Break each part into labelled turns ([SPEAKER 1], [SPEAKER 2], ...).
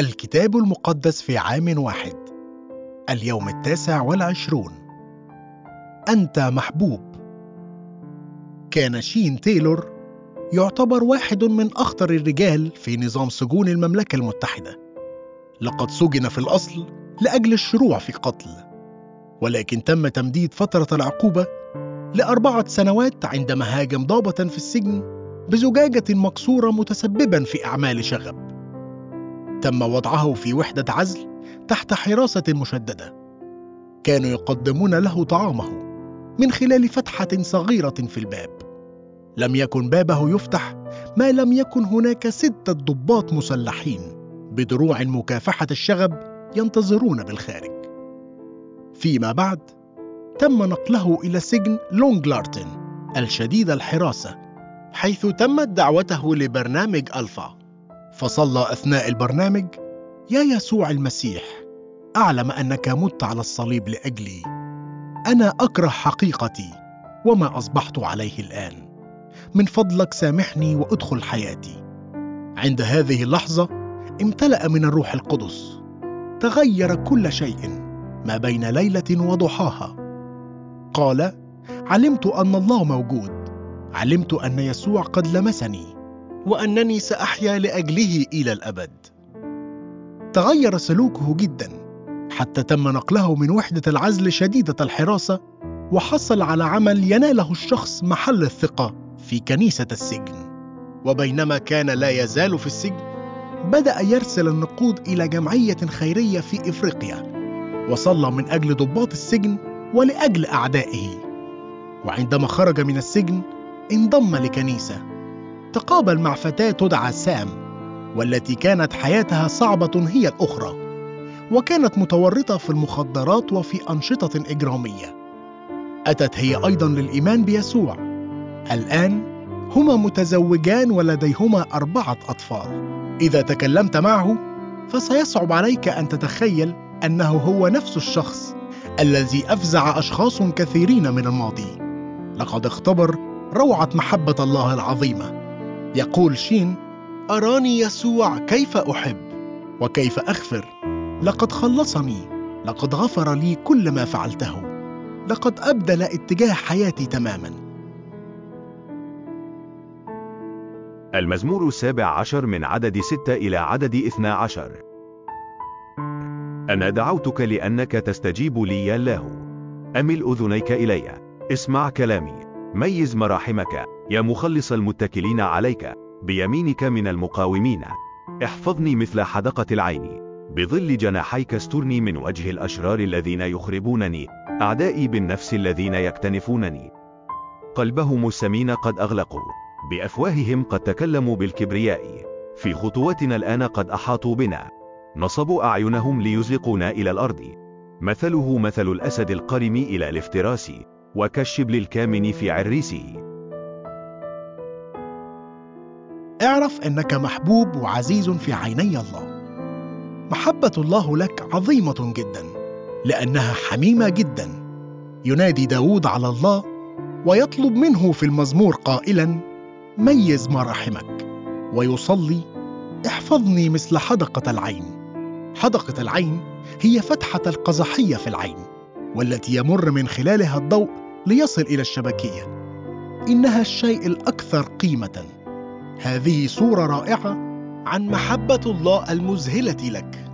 [SPEAKER 1] الكتاب المقدس في عام واحد. اليوم التاسع والعشرون. أنت محبوب. كان شين تايلور يعتبر واحد من أخطر الرجال في نظام سجون المملكة المتحدة. لقد سجن في الأصل لأجل الشروع في قتل. ولكن تم تمديد فترة العقوبة لأربعة سنوات عندما هاجم ضابة في السجن بزجاجة مكسورة متسببا في أعمال شغب. تم وضعه في وحدة عزل تحت حراسة مشددة. كانوا يقدمون له طعامه من خلال فتحة صغيرة في الباب. لم يكن بابه يفتح ما لم يكن هناك ستة ضباط مسلحين بدروع مكافحة الشغب ينتظرون بالخارج. فيما بعد تم نقله إلى سجن لونغلارتن الشديد الحراسة حيث تمت دعوته لبرنامج ألفا. فصلى أثناء البرنامج يا يسوع المسيح أعلم أنك مت على الصليب لأجلي. أنا أكره حقيقتي وما أصبحت عليه الآن. من فضلك سامحني وأدخل حياتي. عند هذه اللحظة امتلأ من الروح القدس. تغير كل شيء ما بين ليلة وضحاها. قال علمت أن الله موجود. علمت أن يسوع قد لمسني. وأنني سأحيا لأجله إلى الأبد. تغير سلوكه جدا حتى تم نقله من وحدة العزل شديدة الحراسة وحصل على عمل يناله الشخص محل الثقة في كنيسة السجن. وبينما كان لا يزال في السجن بدأ يرسل النقود إلى جمعية خيرية في إفريقيا وصلى من أجل ضباط السجن ولأجل أعدائه. وعندما خرج من السجن انضم لكنيسة. تقابل مع فتاة تدعى سام والتي كانت حياتها صعبة هي الأخرى وكانت متورطة في المخدرات وفي أنشطة إجرامية. أتت هي أيضا للإيمان بيسوع. الآن هما متزوجان ولديهما أربعة أطفال. إذا تكلمت معه فسيصعب عليك أن تتخيل أنه هو نفس الشخص الذي أفزع أشخاص كثيرين من الماضي. لقد اختبر روعة محبة الله العظيمة. يقول شين أراني يسوع كيف أحب؟ وكيف أغفر؟ لقد خلصني لقد غفر لي كل ما فعلته. لقد أبدل اتجاه حياتي تماما.
[SPEAKER 2] المزمور السابع عشر من عدد ستة إلى عدد اثنا عشر. أنا دعوتك لأنك تستجيب لي يا الله. أمل أذنيك إلي. اسمع كلامي. ميز مراحمك. يا مخلص المتكلين عليك. بيمينك من المقاومين. احفظني مثل حدقة العين. بظل جناحيك استرني من وجه الأشرار الذين يخربونني. أعدائي بالنفس الذين يكتنفونني. قلبهم السمين قد أغلقوا. بأفواههم قد تكلموا بالكبرياء. في خطواتنا الآن قد أحاطوا بنا. نصبوا أعينهم ليزلقونا إلى الأرض. مثله مثل الأسد القرم إلى الافتراس. وكالشبل الكامن في عريسه.
[SPEAKER 1] اعرف أنك محبوب وعزيز في عيني الله. محبة الله لك عظيمة جدا لأنها حميمة جدا. ينادي داود على الله ويطلب منه في المزمور قائلا ميز مراحمك ويصلي احفظني مثل حدقة العين. حدقة العين هي فتحة القزحية في العين. والتي يمر من خلالها الضوء ليصل إلى الشبكية. إنها الشيء الأكثر قيمة. هذه صورة رائعة عن محبة الله المذهلة لك.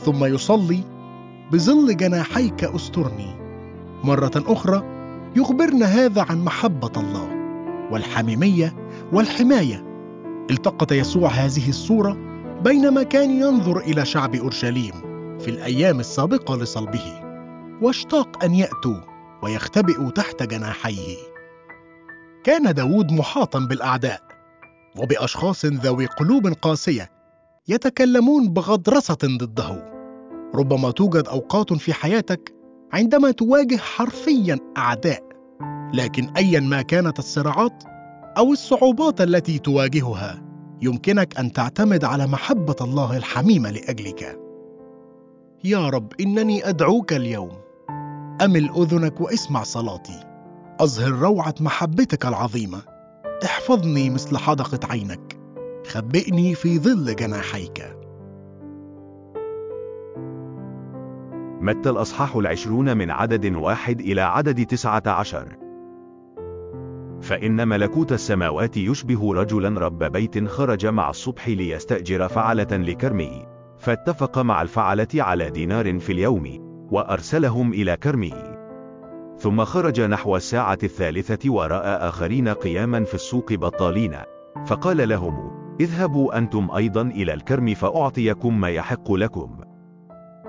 [SPEAKER 1] ثم يصلي بظل جناحيك أسترني. مرة أخرى يخبرنا هذا عن محبة الله والحميمية والحماية. التقط يسوع هذه الصورة بينما كان ينظر إلى شعب أورشليم في الأيام السابقة لصلبه. واشتاق أن يأتوا ويختبئوا تحت جناحيه. كان داود محاطا بالأعداء وبأشخاص ذوي قلوب قاسية يتكلمون بغضرسة ضده. ربما توجد أوقات في حياتك عندما تواجه حرفيا أعداء لكن أيا ما كانت الصراعات أو الصعوبات التي تواجهها يمكنك أن تعتمد على محبة الله الحميمة لأجلك. يا رب إنني أدعوك اليوم. أمل أذنك واسمع صلاتي. أظهر روعة محبتك العظيمة. احفظني مثل حدقة عينك. خبئني في ظل جناحيك.
[SPEAKER 2] متى الأصحاح العشرون من عدد واحد إلى عدد تسعة عشر؟ فإن ملكوت السماوات يشبه رجلا رب بيت خرج مع الصبح ليستأجر فعلة لكرمه. فاتفق مع الفعلة على دينار في اليوم. وأرسلهم إلى كرمه ثم خرج نحو الساعة الثالثة ورأى آخرين قياما في السوق بطالين. فقال لهم اذهبوا أنتم أيضا إلى الكرم فأعطيكم ما يحق لكم.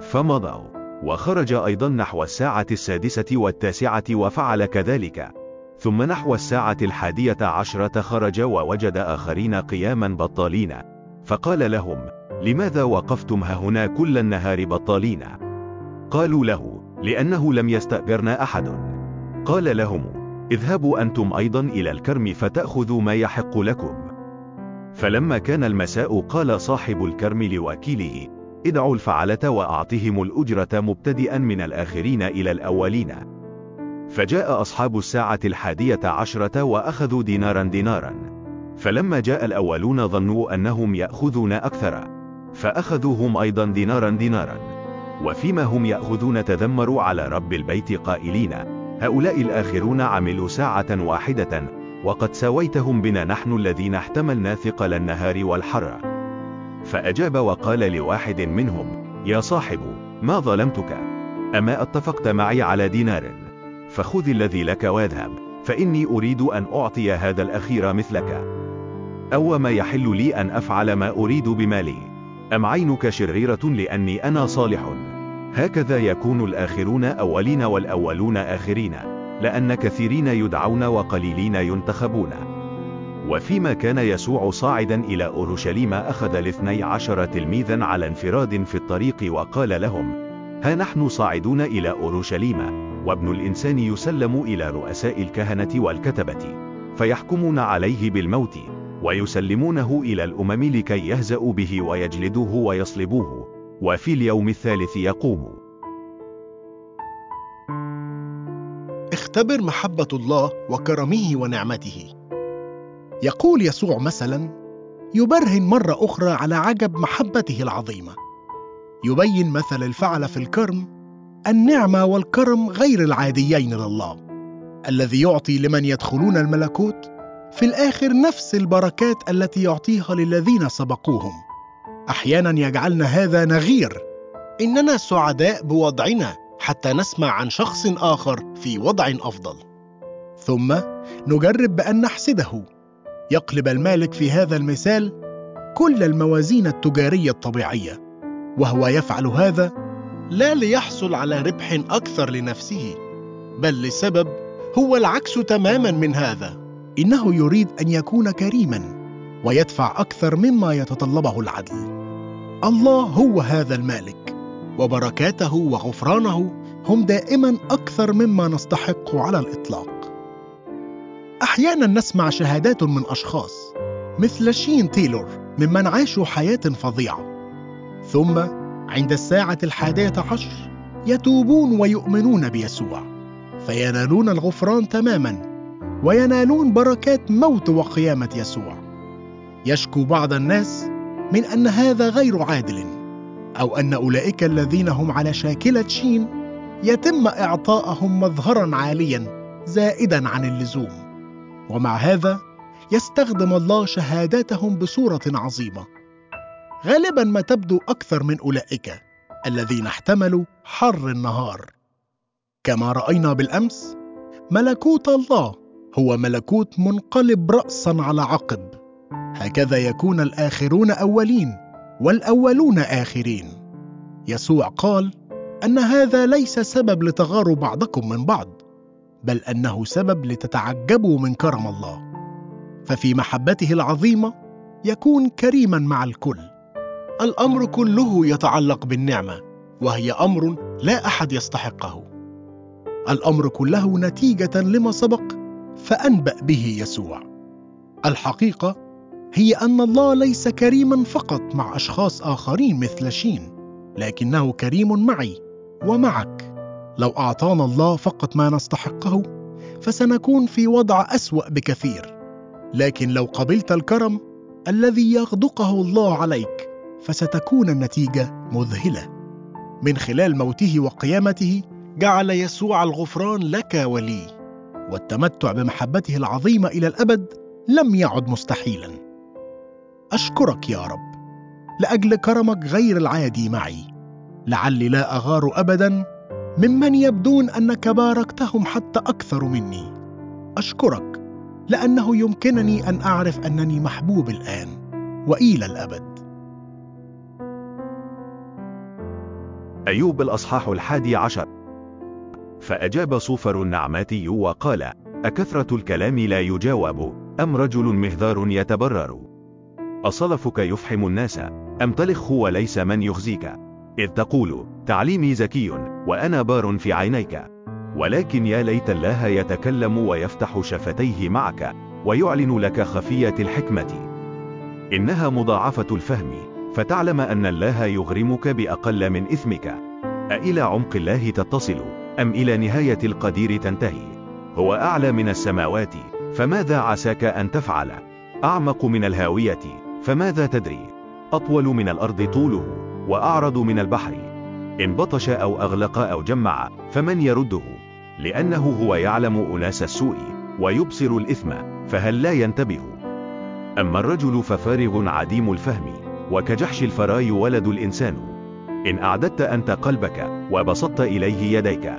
[SPEAKER 2] فمضوا. وخرج أيضا نحو الساعة السادسة والتاسعة وفعل كذلك. ثم نحو الساعة الحادية عشرة خرج ووجد آخرين قياما بطالين. فقال لهم لماذا وقفتم هنا كل النهار بطالين؟ قالوا له لأنه لم يستأجرنا أحد. قال لهم اذهبوا أنتم أيضا إلى الكرم فتأخذوا ما يحق لكم. فلما كان المساء قال صاحب الكرم لوكيله ادعوا الفعلة وأعطهم الأجرة مبتدئا من الآخرين إلى الأولين. فجاء أصحاب الساعة الحادية عشرة وأخذوا دينارا دينارا. فلما جاء الأولون ظنوا أنهم يأخذون أكثر فأخذوهم أيضا دينارا دينارا. وفيما هم يأخذون تذمروا على رب البيت قائلين هؤلاء الآخرون عملوا ساعة واحدة وقد سويتهم بنا نحن الذين احتملنا ثقل النهار والحر. فأجاب وقال لواحد منهم يا صاحب ما ظلمتك؟ أما اتفقت معي على دينار؟ فخذ الذي لك واذهب فإني أريد أن أعطي هذا الأخير مثلك. أو ما يحل لي أن أفعل ما أريد بمالي؟ أم عينك شريرة لأني أنا صالح؟ هكذا يكون الآخرون أولين والأولون آخرين لأن كثيرين يدعون وقليلين ينتخبون. وفيما كان يسوع صاعدا إلى أورشليم أخذ الاثني عشر تلميذا على انفراد في الطريق وقال لهم ها نحن صاعدون إلى أورشليم وابن الإنسان يسلم إلى رؤساء الكهنة والكتبة فيحكمون عليه بالموت ويسلمونه إلى الأمم لكي يهزأوا به ويجلدوه ويصلبوه. وفي اليوم الثالث يقوم.
[SPEAKER 1] اختبر محبة الله وكرمه ونعمته. يقول يسوع مثلا يبرهن مرة أخرى على عجب محبته العظيمة. يبين مثل الفعل في الكرم النعمة والكرم غير العاديين لله. الذي يعطي لمن يدخلون الملكوت في الآخر نفس البركات التي يعطيها للذين سبقوهم. أحيانا يجعلنا هذا نغير. إننا سعداء بوضعنا حتى نسمع عن شخص آخر في وضع أفضل. ثم نجرب بأن نحسده. يقلب المالك في هذا المثال كل الموازين التجارية الطبيعية وهو يفعل هذا لا ليحصل على ربح أكثر لنفسه بل لسبب هو العكس تماما من هذا. إنه يريد أن يكون كريما ويدفع أكثر مما يتطلبه العدل. الله هو هذا المالك وبركاته وغفرانه هم دائما أكثر مما نستحق على الإطلاق. أحيانا نسمع شهادات من أشخاص مثل شين تيلور ممن عاشوا حياة فظيعة. ثم عند الساعة الحادية عشر يتوبون ويؤمنون بيسوع فينالون الغفران تماما وينالون بركات موت وقيامة يسوع. يشكو بعض الناس من أن هذا غير عادل أو أن أولئك الذين هم على شاكلة شين يتم إعطاءهم مظهرا عاليا زائدا عن اللزوم. ومع هذا يستخدم الله شهاداتهم بصورة عظيمة. غالبا ما تبدو أكثر من أولئك الذين احتملوا حر النهار. كما رأينا بالأمس ملكوت الله هو ملكوت منقلب رأسا على عقب. هكذا يكون الآخرون أولين والأولون آخرين. يسوع قال أن هذا ليس سبب لتغاروا بعضكم من بعض بل أنه سبب لتتعجبوا من كرم الله. ففي محبته العظيمة يكون كريما مع الكل. الأمر كله يتعلق بالنعمة وهي أمر لا أحد يستحقه. الأمر كله نتيجة لما سبق فأنبأ به يسوع. الحقيقة هي أن الله ليس كريما فقط مع أشخاص آخرين مثل شين لكنه كريم معي ومعك. لو أعطانا الله فقط ما نستحقه فسنكون في وضع أسوأ بكثير. لكن لو قبلت الكرم الذي يغدقه الله عليك فستكون النتيجة مذهلة. من خلال موته وقيامته جعل يسوع الغفران لك ولي والتمتع بمحبته العظيمة إلى الأبد لم يعد مستحيلا. أشكرك يا رب. لأجل كرمك غير العادي معي. لعلي لا أغار ابدا ممن يبدون انك باركتهم حتى أكثر مني. أشكرك لأنه يمكنني أن أعرف أنني محبوب الآن وإلى الأبد.
[SPEAKER 2] أيوب الأصحاح الحادي عشر. فأجاب صوفر النعماتي وقال أكثرة الكلام لا يجاوب. أم رجل مهذار يتبرر؟ أصلفك يفحم الناس. أم تلخ وليس من يخزيك. إذ تقول تعليمي زكي وأنا بار في عينيك. ولكن يا ليت الله يتكلم ويفتح شفتيه معك ويعلن لك خفية الحكمة. إنها مضاعفة الفهم. فتعلم أن الله يغرمك بأقل من إثمك. أإلى عمق الله تتصل؟ أم إلى نهاية القدير تنتهي؟ هو أعلى من السماوات. فماذا عساك أن تفعل؟ أعمق من الهاوية. فماذا تدري؟ أطول من الأرض طوله وأعرض من البحر. إن بطش أو أغلق أو جمع فمن يرده؟ لأنه هو يعلم أناس السوء ويبصر الإثم فهل لا ينتبه؟ أما الرجل ففارغ عديم الفهم وكجحش الفراي ولد الإنسان. إن أعددت أنت قلبك وبسطت إليه يديك.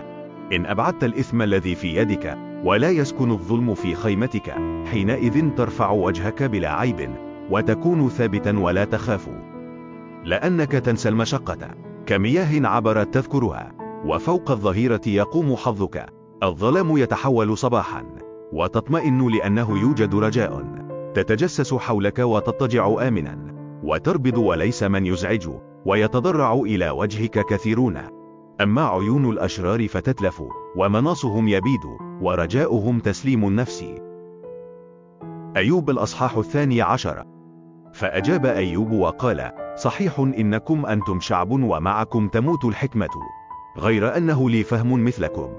[SPEAKER 2] إن أبعدت الإثم الذي في يدك ولا يسكن الظلم في خيمتك حينئذ ترفع وجهك بلا عيب. وتكون ثابتا ولا تخاف. لأنك تنسى المشقة. كمياه عبرت تذكرها. وفوق الظهيرة يقوم حظك. الظلام يتحول صباحا. وتطمئن لأنه يوجد رجاء. تتجسس حولك وتضطجع آمنا. وتربض وليس من يزعج. ويتضرع إلى وجهك كثيرون. أما عيون الأشرار فتتلف. ومناصهم يبيد. ورجاؤهم تسليم النفس. أيوب الأصحاح الثاني عشر. فأجاب أيوب وقال صحيح إنكم أنتم شعب ومعكم تموت الحكمة غير أنه لي فهم مثلكم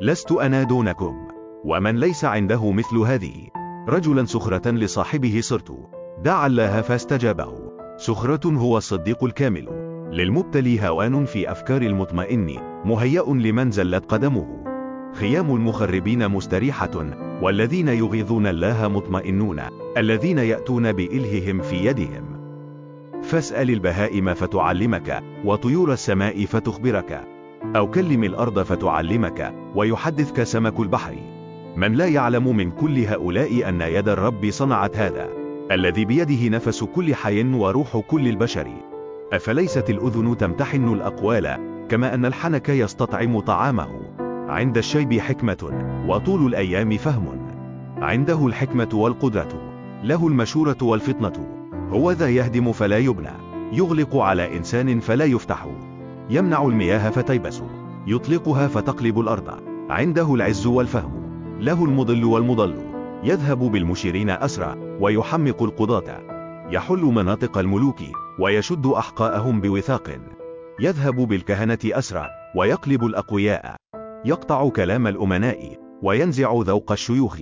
[SPEAKER 2] لست أنا دونكم ومن ليس عنده مثل هذه رجلا سخرة لصاحبه صرت دعا الله فاستجابه سخرة هو الصديق الكامل للمبتلي هوان في أفكار المطمئن مهيأ لمن زلت قدمه. خيام المخربين مستريحة والذين يغيظون الله مطمئنون الذين يأتون بإلههم في يدهم. فاسأل البهائم فتعلمك وطيور السماء فتخبرك. أو كلم الأرض فتعلمك ويحدثك سمك البحر. من لا يعلم من كل هؤلاء أن يد الرب صنعت هذا؟ الذي بيده نفس كل حي وروح كل البشر. أفليست الأذن تمتحن الأقوال كما أن الحنك يستطعم طعامه. عند الشيب حكمة وطول الأيام فهم. عنده الحكمة والقدرة. له المشورة والفطنة. هو ذا يهدم فلا يبنى. يغلق على إنسان فلا يفتح. يمنع المياه فتيبس. يطلقها فتقلب الأرض. عنده العز والفهم. له المضل والمضل. يذهب بالمشيرين أسرى ويحمق القضاة. يحل مناطق الملوك ويشد أحقاءهم بوثاق. يذهب بالكهنة أسرى ويقلب الأقوياء. يقطع كلام الأمناء وينزع ذوق الشيوخ.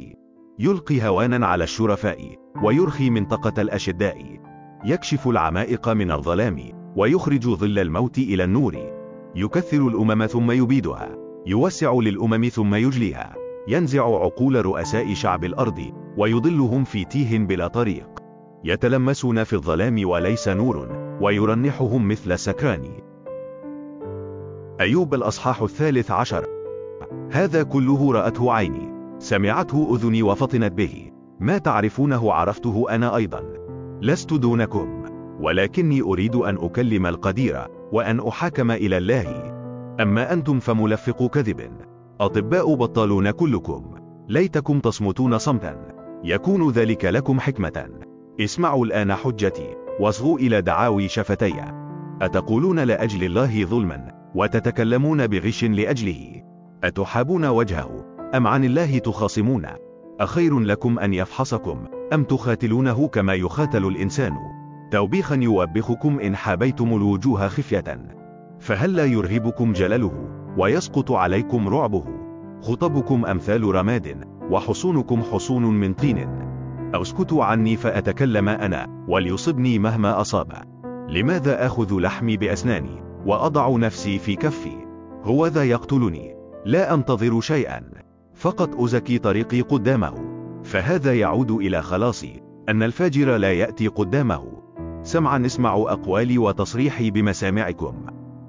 [SPEAKER 2] يلقي هوانا على الشرفاء ويرخي منطقة الأشداء. يكشف العمائق من الظلام ويخرج ظل الموت إلى النور. يكثر الأمم ثم يبيدها. يوسع للأمم ثم يجليها. ينزع عقول رؤساء شعب الأرض ويضلهم في تيه بلا طريق. يتلمسون في الظلام وليس نور ويرنحهم مثل السكران. أيوب الأصحاح الثالث عشر. هذا كله رأته عيني. سمعته أذني وفطنت به. ما تعرفونه؟ عرفته أنا أيضا. لست دونكم. ولكني أريد أن أكلم القدير وأن أحاكم إلى الله. أما أنتم فملفق كذب. أطباء بطالون كلكم. ليتكم تصمتون صمتا. يكون ذلك لكم حكمة. اسمعوا الآن حجتي. واصغوا إلى دعاوي شفتي. أتقولون لأجل الله ظلما. وتتكلمون بغش لأجله. أتحابون وجهه؟ أم عن الله تخاصمون؟ أخير لكم أن يفحصكم أم تخاتلونه كما يخاتل الإنسان؟ توبيخا يوبخكم إن حابيتم الوجوه خفية. فهل لا يرهبكم جلله ويسقط عليكم رعبه؟ خطبكم أمثال رماد وحصونكم حصون من طين. أسكتوا عني فأتكلم أنا وليصبني مهما أصاب. لماذا أخذ لحمي بأسناني وأضع نفسي في كفي؟ هو ذا يقتلني. لا أنتظر شيئا. فقط أزكي طريقي قدامه. فهذا يعود إلى خلاصي. أن الفاجر لا يأتي قدامه. سمعا اسمعوا أقوالي وتصريحي بمسامعكم.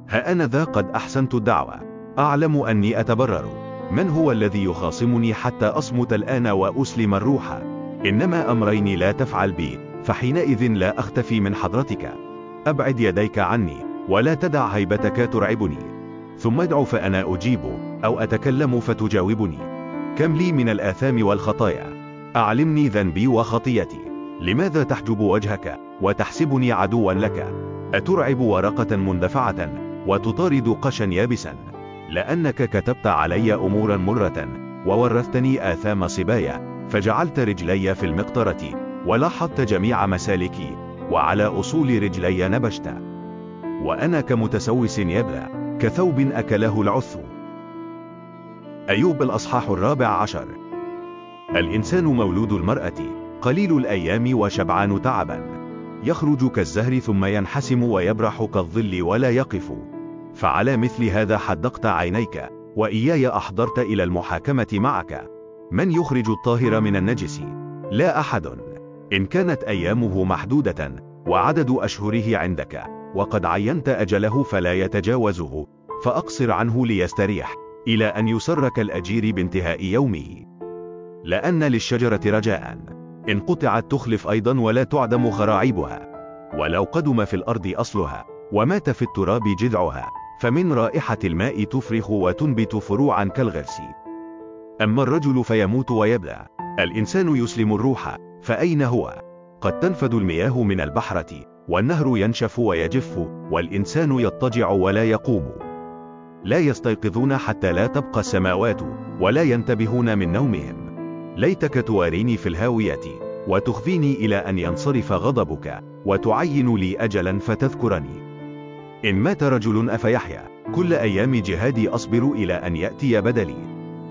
[SPEAKER 2] ها أنا ذا قد أحسنت الدعوة. أعلم أني أتبرر. من هو الذي يخاصمني حتى أصمت الآن وأسلم الروح؟ إنما أمرين لا تفعل بي فحينئذ لا أختفي من حضرتك. أبعد يديك عني ولا تدع هيبتك ترعبني. ثم ادع فأنا أجيب أو أتكلم فتجاوبني. كم لي من الآثام والخطايا؟ أعلمني ذنبي وخطيتي. لماذا تحجب وجهك وتحسبني عدوا لك؟ أترعب ورقة مندفعة وتطارد قشا يابسا. لأنك كتبت علي أمورا مرة وورثتني آثام صبايا فجعلت رجلي في المقطرة ولاحظت جميع مسالكي وعلى أصول رجلي نبشت. وأنا كمتسوس يبلى. كثوب أكله العث أيوب الأصحاح الرابع عشر. الإنسان مولود المرأة قليل الأيام وشبعان تعبا. يخرج كالزهر ثم ينحسم ويبرح كالظل ولا يقف. فعلى مثل هذا حدقت عينيك وإياي أحضرت إلى المحاكمة معك. من يخرج الطاهر من النجس؟ لا أحد. إن كانت أيامه محدودة وعدد أشهره عندك. وقد عينت أجله فلا يتجاوزه فأقصر عنه ليستريح إلى أن يسرك الأجير بانتهاء يومه. لأن للشجرة رجاء إن قطعت تخلف أيضا ولا تعدم خراعيبها. ولو قدم في الأرض أصلها ومات في التراب جذعها فمن رائحة الماء تفرخ وتنبت فروعا كالغرس. أما الرجل فيموت ويبلى الإنسان يسلم الروح فأين هو؟ قد تنفد المياه من البحرة. والنهر ينشف ويجف والإنسان يضطجع ولا يقوم. لا يستيقظون حتى لا تبقى السماوات ولا ينتبهون من نومهم. ليتك تواريني في الهاوية وتخفيني إلى أن ينصرف غضبك وتعين لي أجلا فتذكرني. إن مات رجل أفيحيا كل أيام جهادي أصبر إلى أن يأتي بدلي.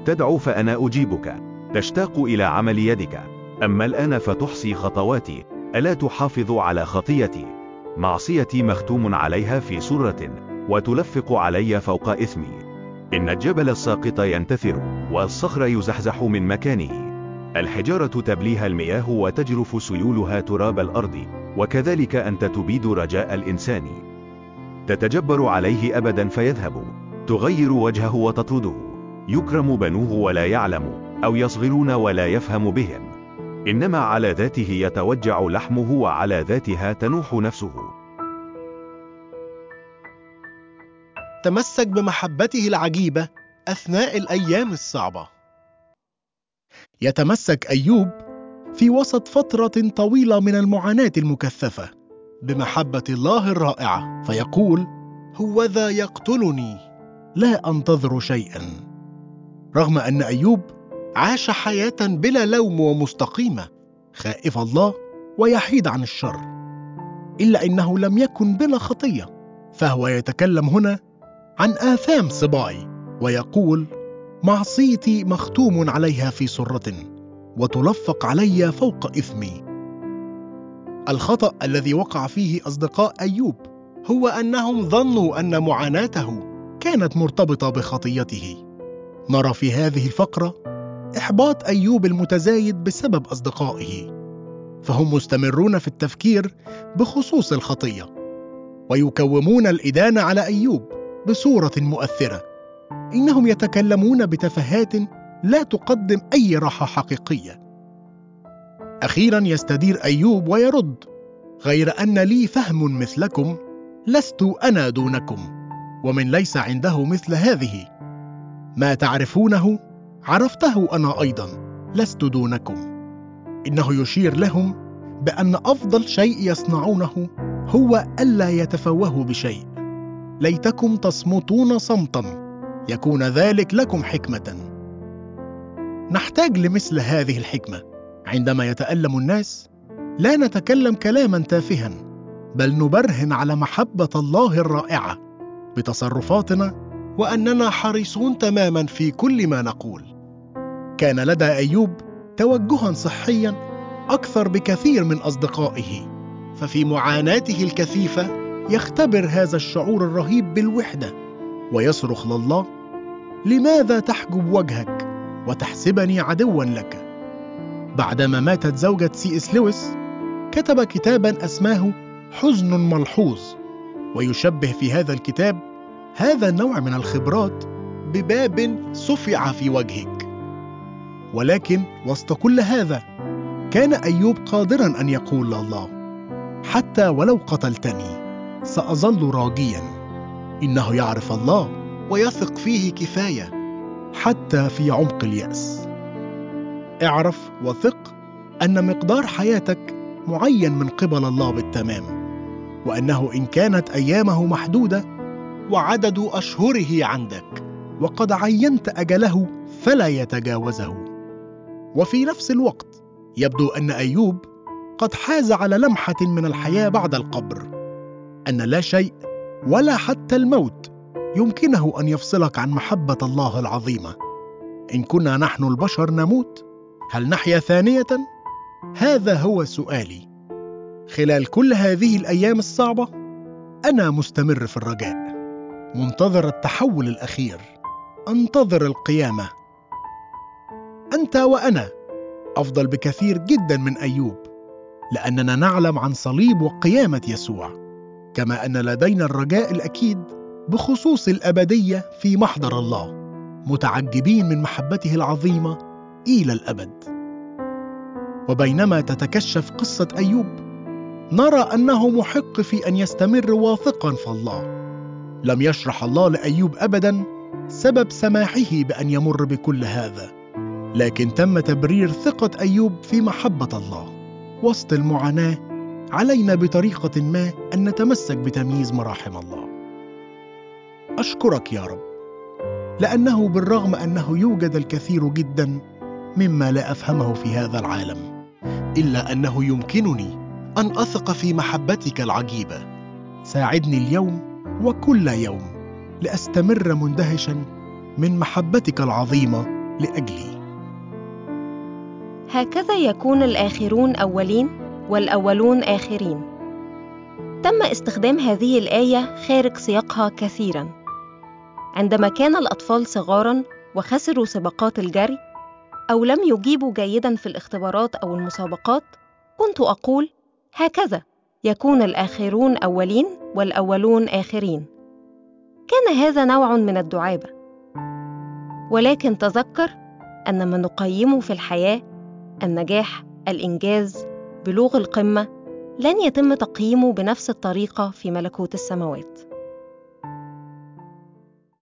[SPEAKER 2] تدعو فأنا أجيبك تشتاق إلى عمل يدك. أما الآن فتحصي خطواتي ألا تحافظ على خطيتي؟ معصيتي مختوم عليها في سرة وتلفق علي فوق إثمي. إن الجبل الساقط ينتثر والصخر يزحزح من مكانه. الحجارة تبليها المياه وتجرف سيولها تراب الأرض وكذلك أنت تبيد رجاء الإنسان. تتجبر عليه أبدا فيذهب. تغير وجهه وتطرده. يكرم بنوه ولا يعلم أو يصغرون ولا يفهم بهم إنما على ذاته يتوجع لحمه وعلى ذاتها تنوح نفسه
[SPEAKER 1] تمسك بمحبته العجيبة أثناء الأيام الصعبة. يتمسك أيوب في وسط فترة طويلة من المعاناة المكثفة بمحبة الله الرائعة فيقول: هو ذا يقتلني لا أنتظر شيئا. رغم أن أيوب عاش حياة بلا لوم ومستقيمة خائف الله ويحيد عن الشر. إلا أنه لم يكن بلا خطية فهو يتكلم هنا عن آثام صباعي ويقول معصيتي مختوم عليها في سرة وتلفق علي فوق إثمي. الخطأ الذي وقع فيه أصدقاء أيوب هو أنهم ظنوا أن معاناته كانت مرتبطة بخطيته. نرى في هذه الفقرة إحباط أيوب المتزايد بسبب أصدقائه فهم مستمرون في التفكير بخصوص الخطية ويكومون الإدانة على أيوب بصورة مؤثرة. إنهم يتكلمون بتفاهات لا تقدم أي راحة حقيقية. أخيرا يستدير أيوب ويرد غير أن لي فهم مثلكم لست أنا دونكم ومن ليس عنده مثل هذه. ما تعرفونه عرفته أنا أيضا. لست دونكم. إنه يشير لهم بأن أفضل شيء يصنعونه هو ألا يتفوهوا بشيء. ليتكم تصمتون صمتا. يكون ذلك لكم حكمة. نحتاج لمثل هذه الحكمة. عندما يتألم الناس لا نتكلم كلاما تافها بل نبرهن على محبة الله الرائعة بتصرفاتنا وأننا حريصون تماما في كل ما نقول. كان لدى أيوب توجها صحيا أكثر بكثير من أصدقائه ففي معاناته الكثيفة يختبر هذا الشعور الرهيب بالوحدة ويصرخ لله لماذا تحجب وجهك وتحسبني عدوا لك؟ بعدما ماتت زوجة سي إس لويس كتب كتابا أسماه حزن ملحوظ ويشبه في هذا الكتاب هذا النوع من الخبرات بباب صفع في وجهك ولكن وسط كل هذا كان أيوب قادرا أن يقول لله حتى ولو قتلتني سأظل راجيا. إنه يعرف الله ويثق فيه كفاية حتى في عمق اليأس. اعرف وثق أن مقدار حياتك معين من قبل الله بالتمام وأنه إن كانت أيامه محدودة وعدد أشهره عندك وقد عينت أجله فلا يتجاوزه. وفي نفس الوقت يبدو أن أيوب قد حاز على لمحة من الحياة بعد القبر أن لا شيء ولا حتى الموت يمكنه أن يفصلك عن محبة الله العظيمة. إن كنا نحن البشر نموت هل نحيا ثانية؟ هذا هو سؤالي. خلال كل هذه الأيام الصعبة أنا مستمر في الرجاء. منتظر التحول الأخير. أنتظر القيامة. أنت وأنا. أفضل بكثير جدا من أيوب لأننا نعلم عن صليب وقيامه يسوع كما أن لدينا الرجاء الأكيد بخصوص الأبدية في محضر الله متعجبين من محبته العظيمة إلى الأبد. وبينما تتكشف قصة أيوب نرى أنه محق في أن يستمر واثقا في الله. لم يشرح الله لأيوب ابدا سبب سماحه بأن يمر بكل هذا. لكن تم تبرير ثقة أيوب في محبة الله. وسط المعاناة علينا بطريقة ما أن نتمسك بتمييز مراحم الله. أشكرك يا رب لأنه بالرغم أنه يوجد الكثير جدا مما لا أفهمه في هذا العالم إلا أنه يمكنني أن أثق في محبتك العجيبة. ساعدني اليوم وكل يوم لأستمر مندهشا من محبتك العظيمة لأجلي.
[SPEAKER 3] هكذا يكون الآخرون أولين والأولون آخرين. تم استخدام هذه الآية خارج سياقها كثيرا. عندما كان الأطفال صغارا وخسروا سباقات الجري أو لم يجيبوا جيدا في الاختبارات أو المسابقات، كنت أقول: هكذا يكون الآخرون أولين والأولون آخرين. كان هذا نوع من الدعابة. ولكن تذكر أن ما نقيمه في الحياة النجاح الإنجاز بلوغ القمة لن يتم تقييمه بنفس الطريقة في ملكوت السماوات.